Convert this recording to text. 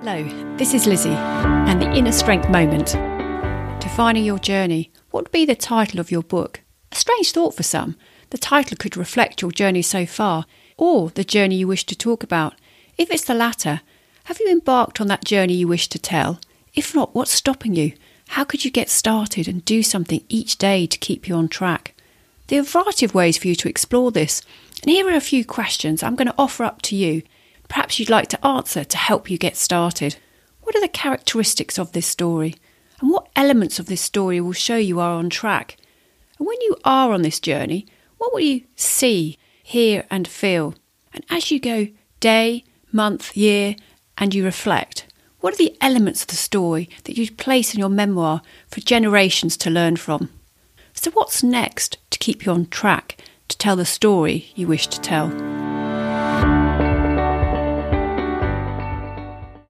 Hello, this is Lizzie and the Inner Strength Moment. Defining your journey. What would be the title of your book? A strange thought for some. The title could reflect your journey so far, or the journey you wish to talk about. If it's the latter, have you embarked on that journey you wish to tell? If not, what's stopping you? How could you get started and do something each day to keep you on track? There are a variety of ways for you to explore this, and here are a few questions I'm going to offer up to you perhaps you'd like to answer to help you get started. What are the characteristics of this story? And what elements of this story will show you are on track? And when you are on this journey, what will you see, hear, and feel? And as you go day, month, year, and you reflect, what are the elements of the story that you place in your memoir for generations to learn from? So, what's next to keep you on track to tell the story you wish to tell?